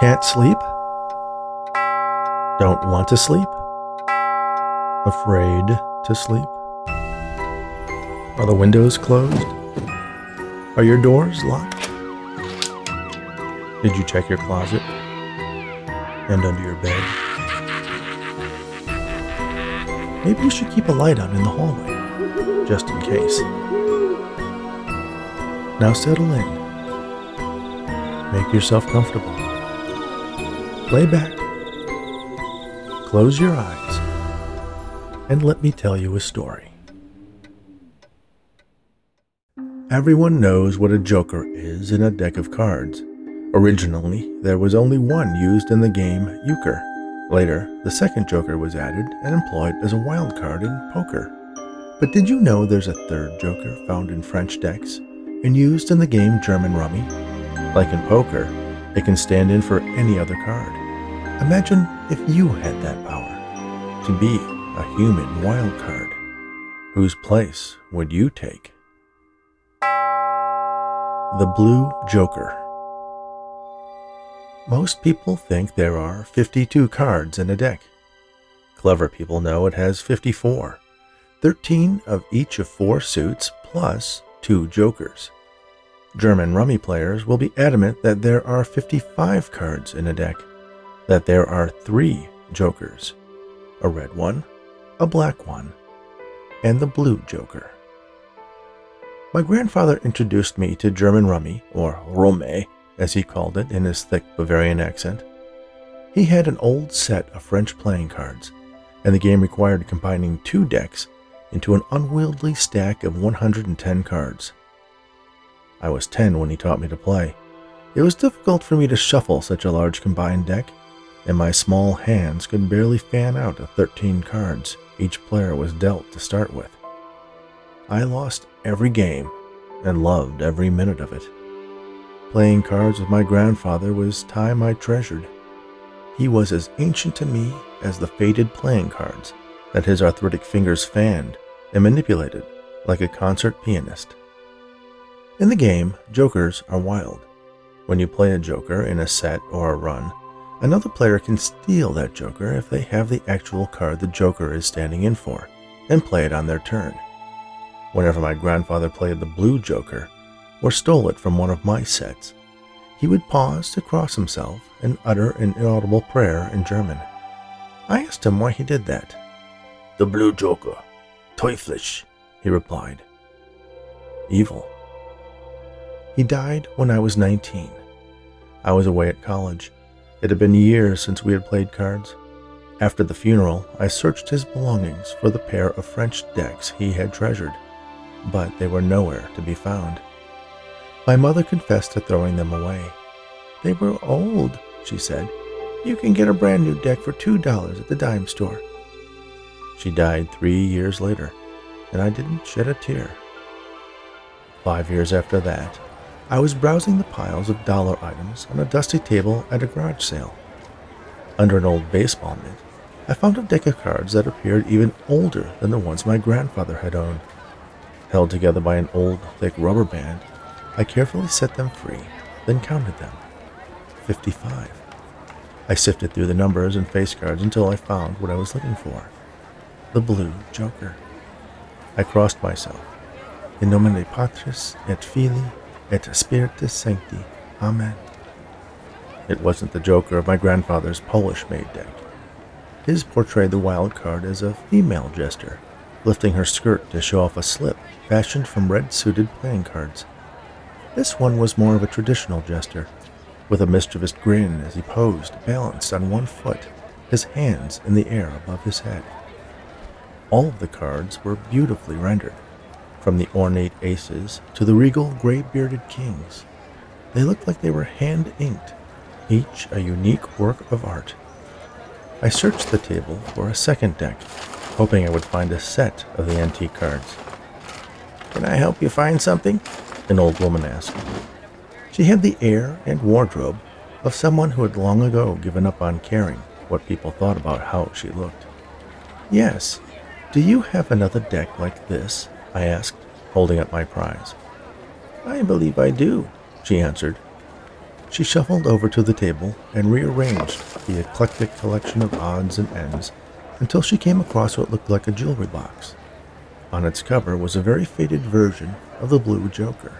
Can't sleep? Don't want to sleep? Afraid to sleep? Are the windows closed? Are your doors locked? Did you check your closet? And under your bed? Maybe you should keep a light on in the hallway, just in case. Now settle in. Make yourself comfortable. Lay back. Close your eyes. And let me tell you a story. Everyone knows what a joker is in a deck of cards. Originally, there was only one used in the game euchre. Later, the second joker was added and employed as a wild card in poker. But did you know there's a third joker found in French decks and used in the game German Rummy? Like in poker, it can stand in for any other card. Imagine if you had that power to be a human wild card. Whose place would you take? The Blue Joker. Most people think there are 52 cards in a deck. Clever people know it has 54, 13 of each of four suits plus two jokers. German rummy players will be adamant that there are 55 cards in a deck, that there are three jokers a red one, a black one, and the blue joker. My grandfather introduced me to German rummy, or Romme, as he called it in his thick Bavarian accent. He had an old set of French playing cards, and the game required combining two decks into an unwieldy stack of 110 cards. I was 10 when he taught me to play. It was difficult for me to shuffle such a large combined deck, and my small hands could barely fan out the 13 cards each player was dealt to start with. I lost every game and loved every minute of it. Playing cards with my grandfather was time I treasured. He was as ancient to me as the faded playing cards that his arthritic fingers fanned and manipulated like a concert pianist. In the game, jokers are wild. When you play a joker in a set or a run, another player can steal that joker if they have the actual card the joker is standing in for and play it on their turn. Whenever my grandfather played the blue joker or stole it from one of my sets, he would pause to cross himself and utter an inaudible prayer in German. I asked him why he did that. The blue joker, teuflisch, he replied. Evil. He died when I was 19. I was away at college. It had been years since we had played cards. After the funeral, I searched his belongings for the pair of French decks he had treasured, but they were nowhere to be found. My mother confessed to throwing them away. They were old, she said. You can get a brand new deck for $2 at the dime store. She died three years later, and I didn't shed a tear. Five years after that, I was browsing the piles of dollar items on a dusty table at a garage sale. Under an old baseball mitt, I found a deck of cards that appeared even older than the ones my grandfather had owned. Held together by an old, thick rubber band, I carefully set them free, then counted them. Fifty-five. I sifted through the numbers and face cards until I found what I was looking for the blue joker. I crossed myself. In nomine Patris et Filii et Spiritus Sancti. Amen. It wasn't the joker of my grandfather's Polish made deck. His portrayed the wild card as a female jester, lifting her skirt to show off a slip fashioned from red suited playing cards. This one was more of a traditional jester, with a mischievous grin as he posed, balanced on one foot, his hands in the air above his head. All of the cards were beautifully rendered, from the ornate aces to the regal gray bearded kings. They looked like they were hand inked, each a unique work of art. I searched the table for a second deck, hoping I would find a set of the antique cards. Can I help you find something? An old woman asked. She had the air and wardrobe of someone who had long ago given up on caring what people thought about how she looked. Yes. Do you have another deck like this? I asked, holding up my prize. I believe I do, she answered. She shuffled over to the table and rearranged the eclectic collection of odds and ends until she came across what looked like a jewelry box. On its cover was a very faded version of the Blue Joker.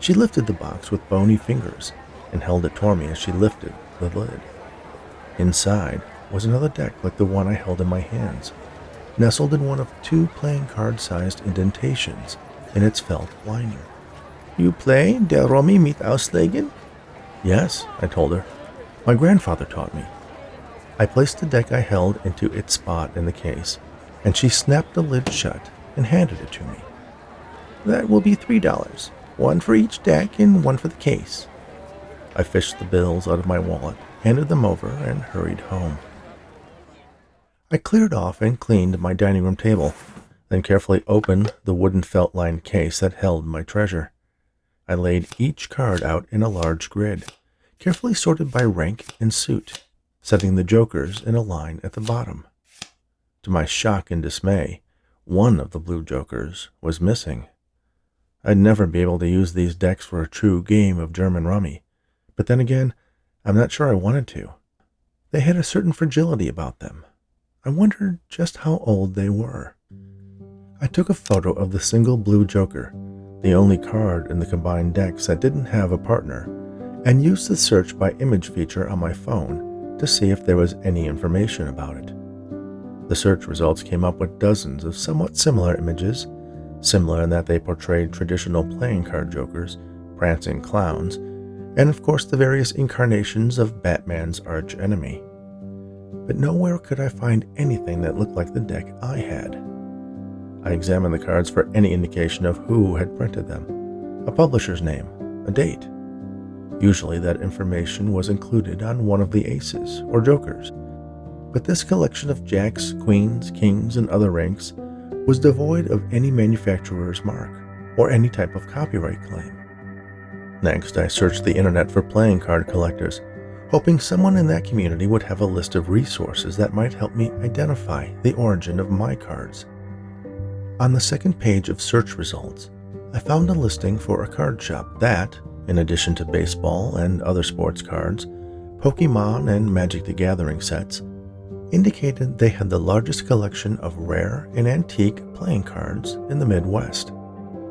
She lifted the box with bony fingers and held it toward me as she lifted the lid. Inside was another deck like the one I held in my hands, nestled in one of two playing card sized indentations in its felt lining. You play Der Romme mit Auslegen? Yes, I told her. My grandfather taught me. I placed the deck I held into its spot in the case, and she snapped the lid shut and handed it to me. That will be three dollars, one for each deck and one for the case. I fished the bills out of my wallet, handed them over, and hurried home. I cleared off and cleaned my dining room table, then carefully opened the wooden felt lined case that held my treasure. I laid each card out in a large grid, carefully sorted by rank and suit, setting the jokers in a line at the bottom. To my shock and dismay, one of the blue jokers was missing. I'd never be able to use these decks for a true game of German rummy, but then again, I'm not sure I wanted to. They had a certain fragility about them. I wondered just how old they were. I took a photo of the single blue joker, the only card in the combined decks that didn't have a partner, and used the search by image feature on my phone to see if there was any information about it. The search results came up with dozens of somewhat similar images, similar in that they portrayed traditional playing card jokers, prancing clowns, and of course the various incarnations of Batman's arch enemy. But nowhere could I find anything that looked like the deck I had. I examined the cards for any indication of who had printed them a publisher's name, a date. Usually that information was included on one of the aces or jokers, but this collection of jacks, queens, kings, and other ranks was devoid of any manufacturer's mark or any type of copyright claim. Next, I searched the internet for playing card collectors, hoping someone in that community would have a list of resources that might help me identify the origin of my cards. On the second page of search results, I found a listing for a card shop that, in addition to baseball and other sports cards, Pokemon and Magic the Gathering sets, indicated they had the largest collection of rare and antique playing cards in the Midwest.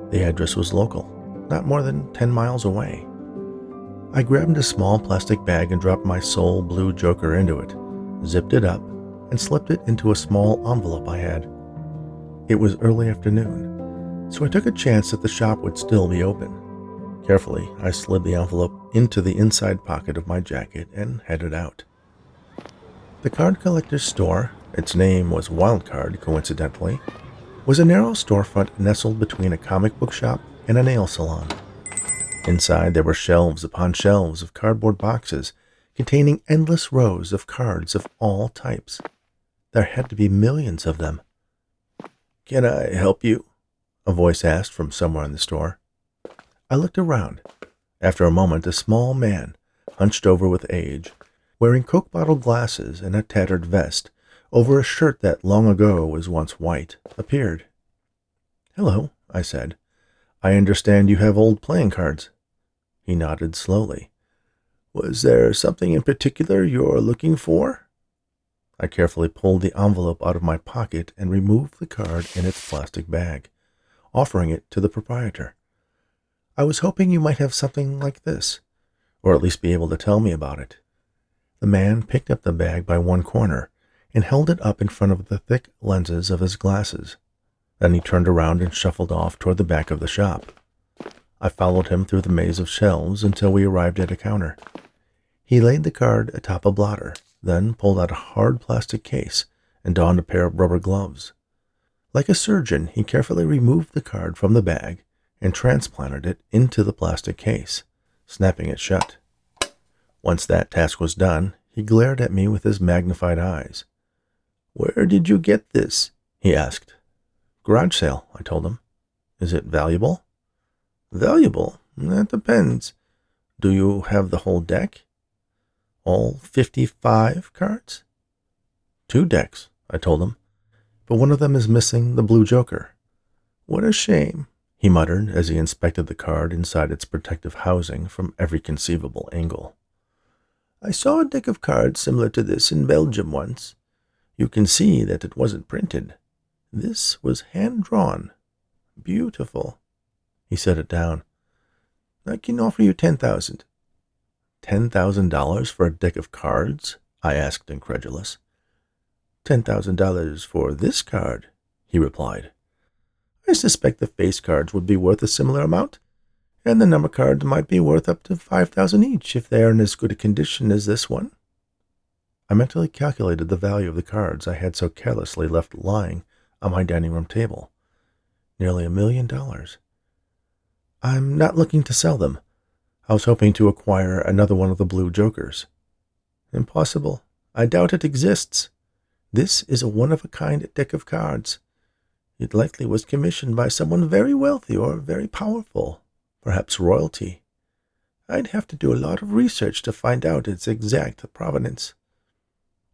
The address was local, not more than 10 miles away. I grabbed a small plastic bag and dropped my sole blue joker into it, zipped it up, and slipped it into a small envelope I had. It was early afternoon, so I took a chance that the shop would still be open. Carefully, I slid the envelope into the inside pocket of my jacket and headed out. The card collector's store, its name was Wildcard coincidentally, was a narrow storefront nestled between a comic book shop and a nail salon. Inside there were shelves upon shelves of cardboard boxes containing endless rows of cards of all types. There had to be millions of them. Can I help you? A voice asked from somewhere in the store. I looked around. After a moment, a small man, hunched over with age, wearing Coke bottle glasses and a tattered vest over a shirt that long ago was once white, appeared. Hello, I said. I understand you have old playing cards. He nodded slowly. Was there something in particular you're looking for? I carefully pulled the envelope out of my pocket and removed the card in its plastic bag, offering it to the proprietor. I was hoping you might have something like this, or at least be able to tell me about it. The man picked up the bag by one corner and held it up in front of the thick lenses of his glasses. Then he turned around and shuffled off toward the back of the shop. I followed him through the maze of shelves until we arrived at a counter. He laid the card atop a blotter then pulled out a hard plastic case and donned a pair of rubber gloves. Like a surgeon, he carefully removed the card from the bag and transplanted it into the plastic case, snapping it shut. Once that task was done, he glared at me with his magnified eyes. Where did you get this? he asked. Garage sale, I told him. Is it valuable? Valuable? That depends. Do you have the whole deck? All 55 cards? Two decks, I told him, but one of them is missing the blue joker. What a shame. he muttered as he inspected the card inside its protective housing from every conceivable angle. I saw a deck of cards similar to this in Belgium once. You can see that it wasn't printed. This was hand drawn. Beautiful. He set it down. I can offer you ten thousand. Ten thousand dollars for a deck of cards? I asked, incredulous. Ten thousand dollars for this card, he replied. I suspect the face cards would be worth a similar amount, and the number cards might be worth up to five thousand each if they are in as good a condition as this one. I mentally calculated the value of the cards I had so carelessly left lying on my dining room table. Nearly a million dollars. I'm not looking to sell them. I was hoping to acquire another one of the blue jokers. Impossible. I doubt it exists. This is a one of a kind deck of cards. It likely was commissioned by someone very wealthy or very powerful, perhaps royalty. I'd have to do a lot of research to find out its exact provenance.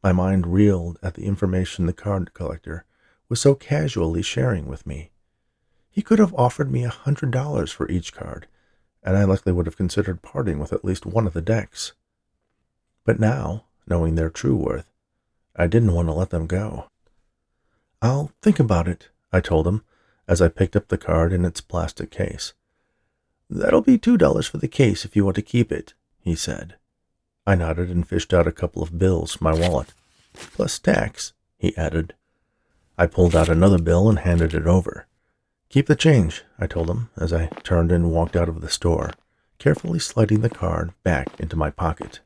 My mind reeled at the information the card collector was so casually sharing with me. He could have offered me a hundred dollars for each card, and I likely would have considered parting with at least one of the decks. But now, knowing their true worth, I didn't want to let them go. I'll think about it, I told him as I picked up the card in its plastic case. That'll be two dollars for the case if you want to keep it, he said. I nodded and fished out a couple of bills from my wallet. Plus tax, he added. I pulled out another bill and handed it over. Keep the change, I told him as I turned and walked out of the store, carefully sliding the card back into my pocket.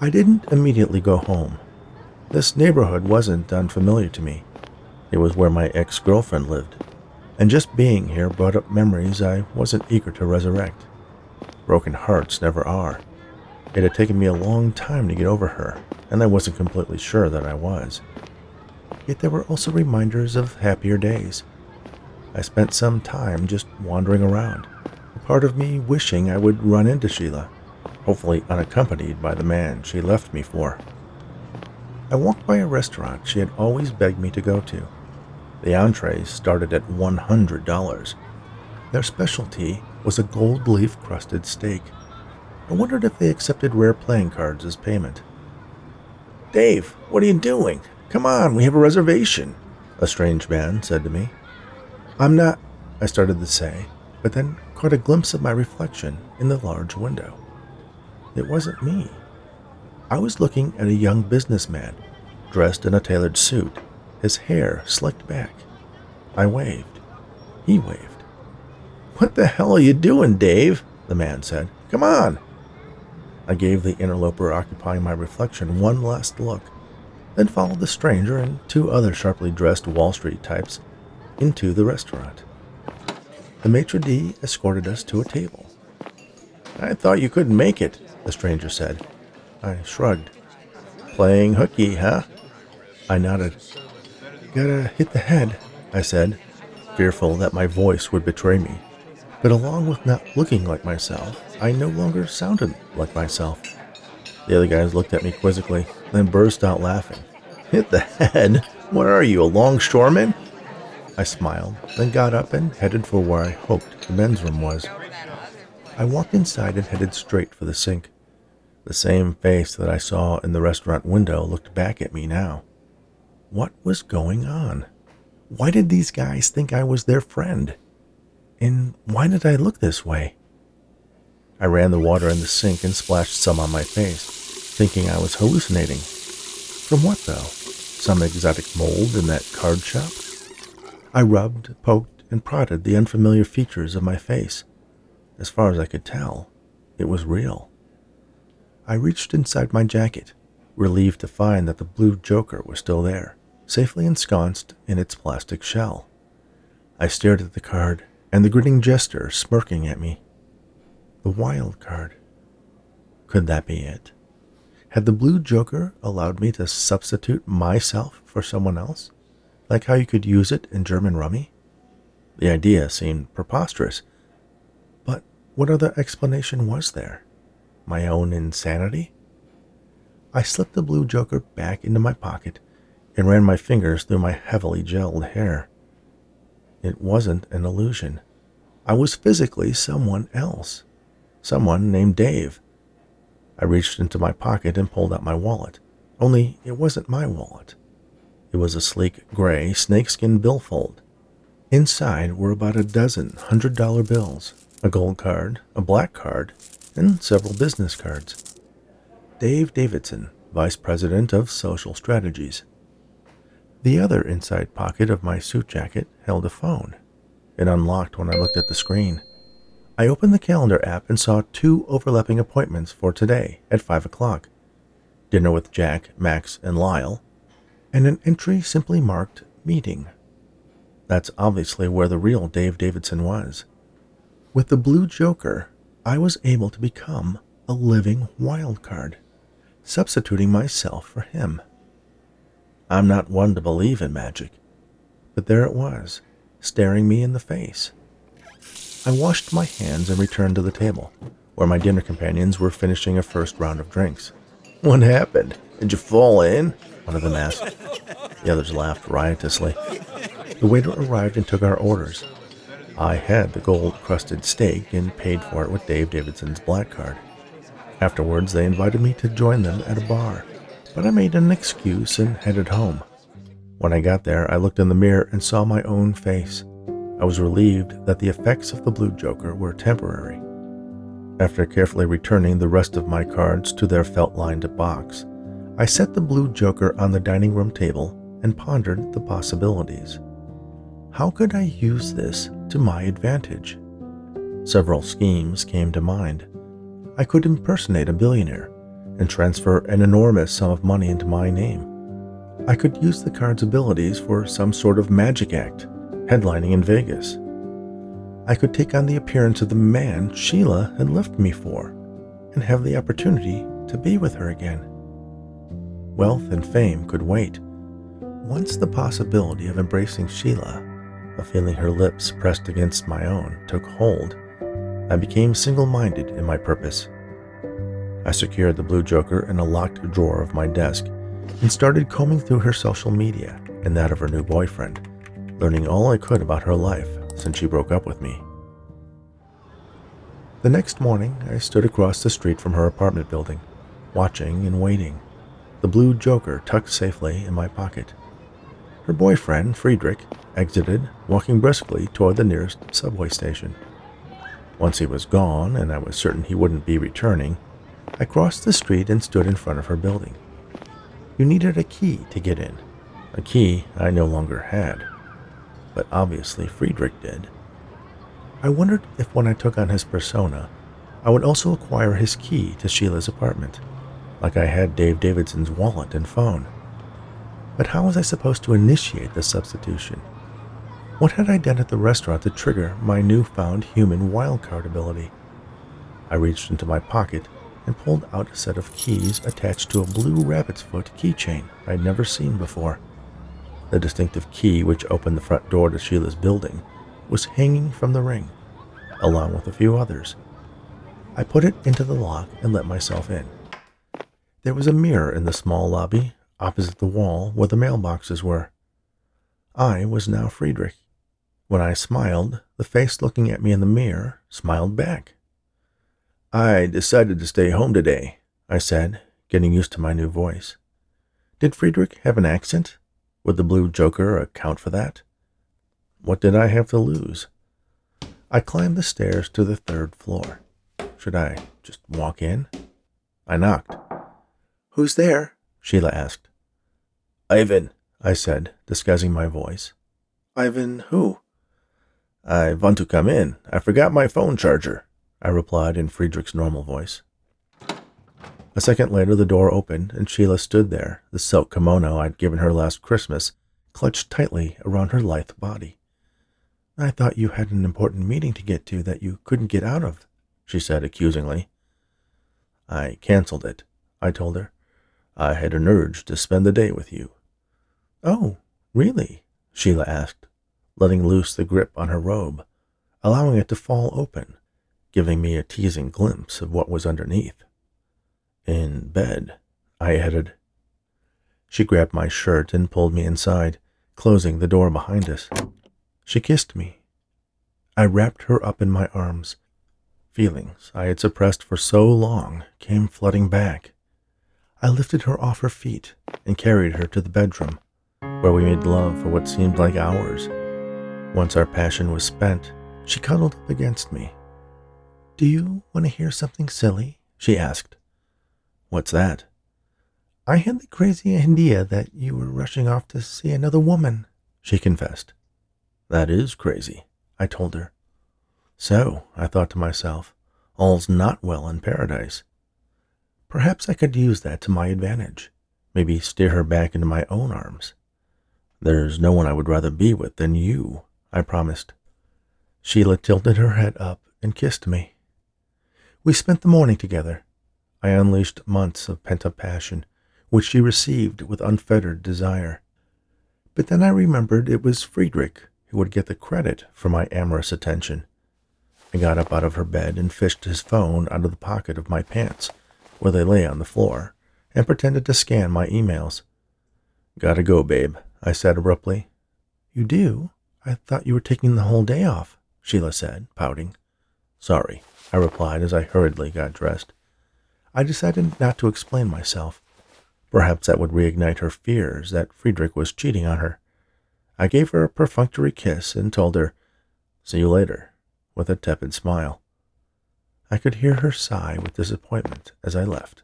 I didn't immediately go home. This neighborhood wasn't unfamiliar to me. It was where my ex girlfriend lived, and just being here brought up memories I wasn't eager to resurrect. Broken hearts never are. It had taken me a long time to get over her, and I wasn't completely sure that I was. Yet there were also reminders of happier days. I spent some time just wandering around, a part of me wishing I would run into Sheila, hopefully unaccompanied by the man she left me for. I walked by a restaurant she had always begged me to go to. The entrees started at $100. Their specialty was a gold leaf crusted steak. I wondered if they accepted rare playing cards as payment. Dave, what are you doing? Come on, we have a reservation, a strange man said to me. I'm not, I started to say, but then caught a glimpse of my reflection in the large window. It wasn't me. I was looking at a young businessman dressed in a tailored suit his hair slicked back. I waved. He waved. What the hell are you doing, Dave? the man said. Come on. I gave the interloper occupying my reflection one last look, then followed the stranger and two other sharply dressed Wall Street types into the restaurant. The maitre d' escorted us to a table. I thought you couldn't make it, the stranger said. I shrugged. Playing hooky, huh? I nodded. Gotta hit the head, I said, fearful that my voice would betray me. But along with not looking like myself, I no longer sounded like myself. The other guys looked at me quizzically, then burst out laughing. Hit the head? What are you, a longshoreman? I smiled, then got up and headed for where I hoped the men's room was. I walked inside and headed straight for the sink. The same face that I saw in the restaurant window looked back at me now. What was going on? Why did these guys think I was their friend? And why did I look this way? I ran the water in the sink and splashed some on my face, thinking I was hallucinating. From what, though? Some exotic mold in that card shop? I rubbed, poked, and prodded the unfamiliar features of my face. As far as I could tell, it was real. I reached inside my jacket, relieved to find that the blue joker was still there safely ensconced in its plastic shell. I stared at the card and the grinning jester smirking at me. The wild card. Could that be it? Had the blue joker allowed me to substitute myself for someone else? Like how you could use it in German rummy? The idea seemed preposterous. But what other explanation was there? My own insanity? I slipped the blue joker back into my pocket and ran my fingers through my heavily gelled hair. it wasn't an illusion. I was physically someone else. Someone named Dave. I reached into my pocket and pulled out my wallet. Only it wasn't my wallet. It was a sleek gray snakeskin billfold. Inside were about a dozen hundred dollar bills, a gold card, a black card, and several business cards. Dave Davidson, Vice President of Social Strategies. The other inside pocket of my suit jacket held a phone. It unlocked when I looked at the screen. I opened the calendar app and saw two overlapping appointments for today at 5 o'clock dinner with Jack, Max, and Lyle, and an entry simply marked meeting. That's obviously where the real Dave Davidson was. With the Blue Joker, I was able to become a living wild card, substituting myself for him. I'm not one to believe in magic, but there it was, staring me in the face. I washed my hands and returned to the table, where my dinner companions were finishing a first round of drinks. What happened? Did you fall in? One of them asked. The others laughed riotously. The waiter arrived and took our orders. I had the gold crusted steak and paid for it with Dave Davidson's black card. Afterwards, they invited me to join them at a bar but I made an excuse and headed home. When I got there, I looked in the mirror and saw my own face. I was relieved that the effects of the Blue Joker were temporary. After carefully returning the rest of my cards to their felt lined box, I set the Blue Joker on the dining room table and pondered the possibilities. How could I use this to my advantage? Several schemes came to mind. I could impersonate a billionaire and transfer an enormous sum of money into my name. I could use the card's abilities for some sort of magic act, headlining in Vegas. I could take on the appearance of the man Sheila had left me for and have the opportunity to be with her again. Wealth and fame could wait. Once the possibility of embracing Sheila, of feeling her lips pressed against my own, took hold, I became single minded in my purpose. I secured the Blue Joker in a locked drawer of my desk and started combing through her social media and that of her new boyfriend, learning all I could about her life since she broke up with me. The next morning, I stood across the street from her apartment building, watching and waiting, the Blue Joker tucked safely in my pocket. Her boyfriend, Friedrich, exited, walking briskly toward the nearest subway station. Once he was gone, and I was certain he wouldn't be returning, I crossed the street and stood in front of her building. You needed a key to get in, a key I no longer had, but obviously Friedrich did. I wondered if when I took on his persona, I would also acquire his key to Sheila's apartment, like I had Dave Davidson's wallet and phone. But how was I supposed to initiate the substitution? What had I done at the restaurant to trigger my newfound human wildcard ability? I reached into my pocket and pulled out a set of keys attached to a blue rabbit's foot keychain I'd never seen before. The distinctive key which opened the front door to Sheila's building was hanging from the ring, along with a few others. I put it into the lock and let myself in. There was a mirror in the small lobby opposite the wall where the mailboxes were. I was now Friedrich. When I smiled, the face looking at me in the mirror smiled back. I decided to stay home today, I said, getting used to my new voice. Did Friedrich have an accent? Would the blue joker account for that? What did I have to lose? I climbed the stairs to the third floor. Should I just walk in? I knocked. Who's there? Sheila asked. Ivan, I said, disguising my voice. Ivan who? I want to come in. I forgot my phone charger. I replied in Friedrich's normal voice. A second later, the door opened, and Sheila stood there, the silk kimono I'd given her last Christmas clutched tightly around her lithe body. I thought you had an important meeting to get to that you couldn't get out of, she said accusingly. I cancelled it, I told her. I had an urge to spend the day with you. Oh, really? Sheila asked, letting loose the grip on her robe, allowing it to fall open giving me a teasing glimpse of what was underneath. In bed, I added. She grabbed my shirt and pulled me inside, closing the door behind us. She kissed me. I wrapped her up in my arms. Feelings I had suppressed for so long came flooding back. I lifted her off her feet and carried her to the bedroom, where we made love for what seemed like hours. Once our passion was spent, she cuddled up against me. Do you want to hear something silly? she asked. What's that? I had the crazy idea that you were rushing off to see another woman, she confessed. That is crazy, I told her. So, I thought to myself, all's not well in paradise. Perhaps I could use that to my advantage, maybe steer her back into my own arms. There's no one I would rather be with than you, I promised. Sheila tilted her head up and kissed me. We spent the morning together. I unleashed months of pent up passion, which she received with unfettered desire. But then I remembered it was Friedrich who would get the credit for my amorous attention. I got up out of her bed and fished his phone out of the pocket of my pants where they lay on the floor, and pretended to scan my emails. Gotta go, babe, I said abruptly. You do? I thought you were taking the whole day off, Sheila said, pouting. Sorry, I replied as I hurriedly got dressed. I decided not to explain myself. Perhaps that would reignite her fears that Friedrich was cheating on her. I gave her a perfunctory kiss and told her, See you later, with a tepid smile. I could hear her sigh with disappointment as I left.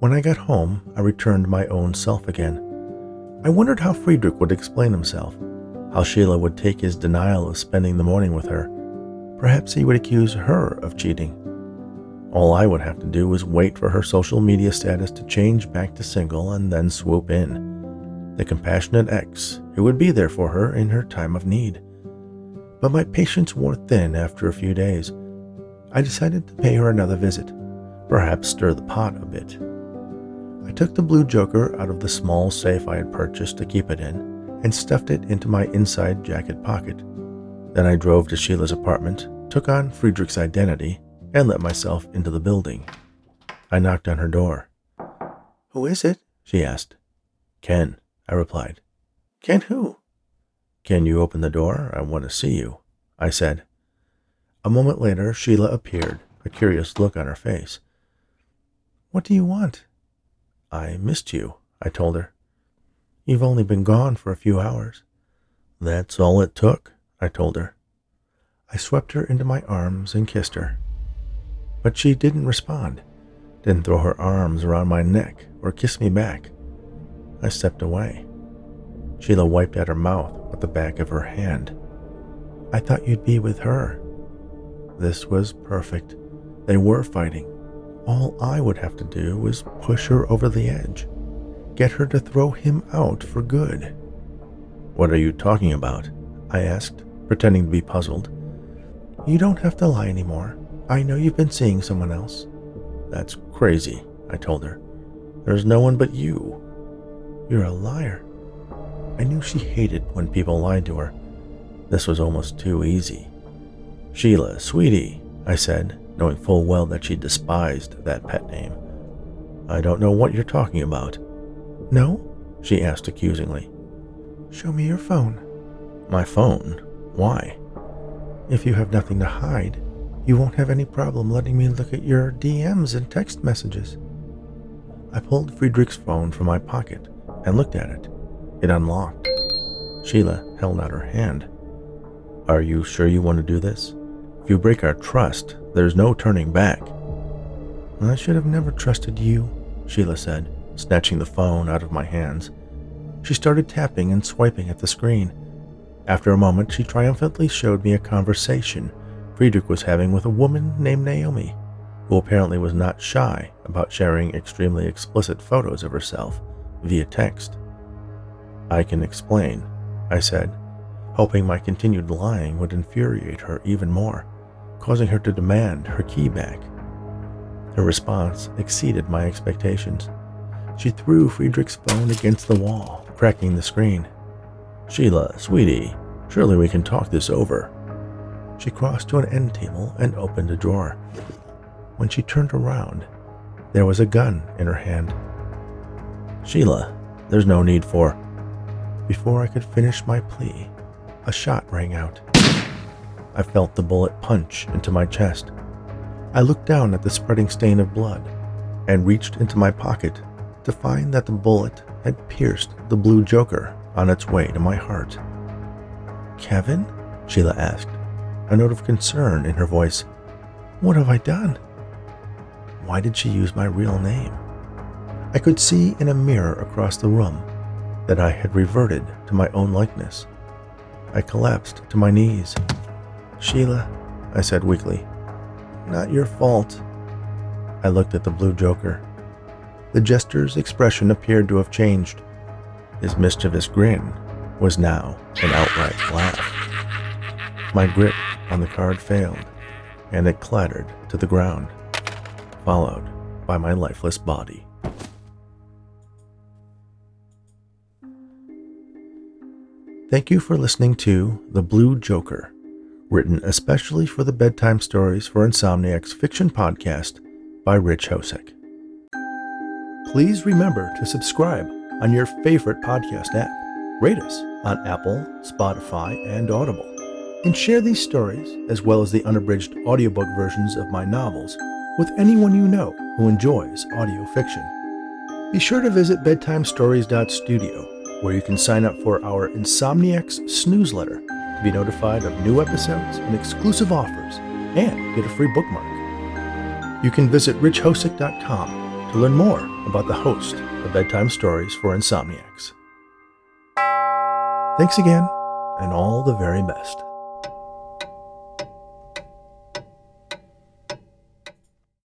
When I got home, I returned my own self again. I wondered how Friedrich would explain himself, how Sheila would take his denial of spending the morning with her. Perhaps he would accuse her of cheating. All I would have to do was wait for her social media status to change back to single and then swoop in. The compassionate ex who would be there for her in her time of need but my patience wore thin after a few days. I decided to pay her another visit, perhaps stir the pot a bit. I took the blue joker out of the small safe I had purchased to keep it in and stuffed it into my inside jacket pocket. Then I drove to Sheila's apartment, took on Friedrich's identity, and let myself into the building. I knocked on her door. Who is it? she asked. Ken, I replied. Ken who? Can you open the door? I want to see you, I said. A moment later, Sheila appeared, a curious look on her face. What do you want? I missed you, I told her. You've only been gone for a few hours. That's all it took, I told her. I swept her into my arms and kissed her. But she didn't respond, didn't throw her arms around my neck or kiss me back. I stepped away. Sheila wiped at her mouth with the back of her hand. I thought you'd be with her. This was perfect. They were fighting. All I would have to do was push her over the edge, get her to throw him out for good. What are you talking about? I asked, pretending to be puzzled. You don't have to lie anymore. I know you've been seeing someone else. That's crazy, I told her. There's no one but you. You're a liar. I knew she hated when people lied to her. This was almost too easy. Sheila, sweetie, I said, knowing full well that she despised that pet name. I don't know what you're talking about. No? she asked accusingly. Show me your phone. My phone? Why? If you have nothing to hide, you won't have any problem letting me look at your DMs and text messages. I pulled Friedrich's phone from my pocket and looked at it. It unlocked. Sheila held out her hand. Are you sure you want to do this? If you break our trust, there's no turning back. I should have never trusted you, Sheila said, snatching the phone out of my hands. She started tapping and swiping at the screen. After a moment, she triumphantly showed me a conversation Friedrich was having with a woman named Naomi, who apparently was not shy about sharing extremely explicit photos of herself via text. I can explain, I said, hoping my continued lying would infuriate her even more, causing her to demand her key back. Her response exceeded my expectations. She threw Friedrich's phone against the wall, cracking the screen. Sheila, sweetie, surely we can talk this over. She crossed to an end table and opened a drawer. When she turned around, there was a gun in her hand. Sheila, there's no need for. before I could finish my plea, a shot rang out. I felt the bullet punch into my chest. I looked down at the spreading stain of blood and reached into my pocket to find that the bullet had pierced the blue joker on its way to my heart. Kevin? Sheila asked, a note of concern in her voice. What have I done? Why did she use my real name? I could see in a mirror across the room that I had reverted to my own likeness. I collapsed to my knees. Sheila, I said weakly, not your fault. I looked at the blue joker. The jester's expression appeared to have changed. His mischievous grin was now an outright laugh. My grip on the card failed, and it clattered to the ground, followed by my lifeless body. Thank you for listening to The Blue Joker, written especially for the Bedtime Stories for Insomniacs fiction podcast by Rich Hosek. Please remember to subscribe on your favorite podcast app, rate us on Apple, Spotify, and Audible, and share these stories, as well as the unabridged audiobook versions of my novels, with anyone you know who enjoys audio fiction. Be sure to visit bedtimestories.studio where you can sign up for our Insomniacs newsletter to be notified of new episodes and exclusive offers and get a free bookmark. You can visit richhosek.com to learn more about the host of Bedtime Stories for Insomniacs. Thanks again, and all the very best.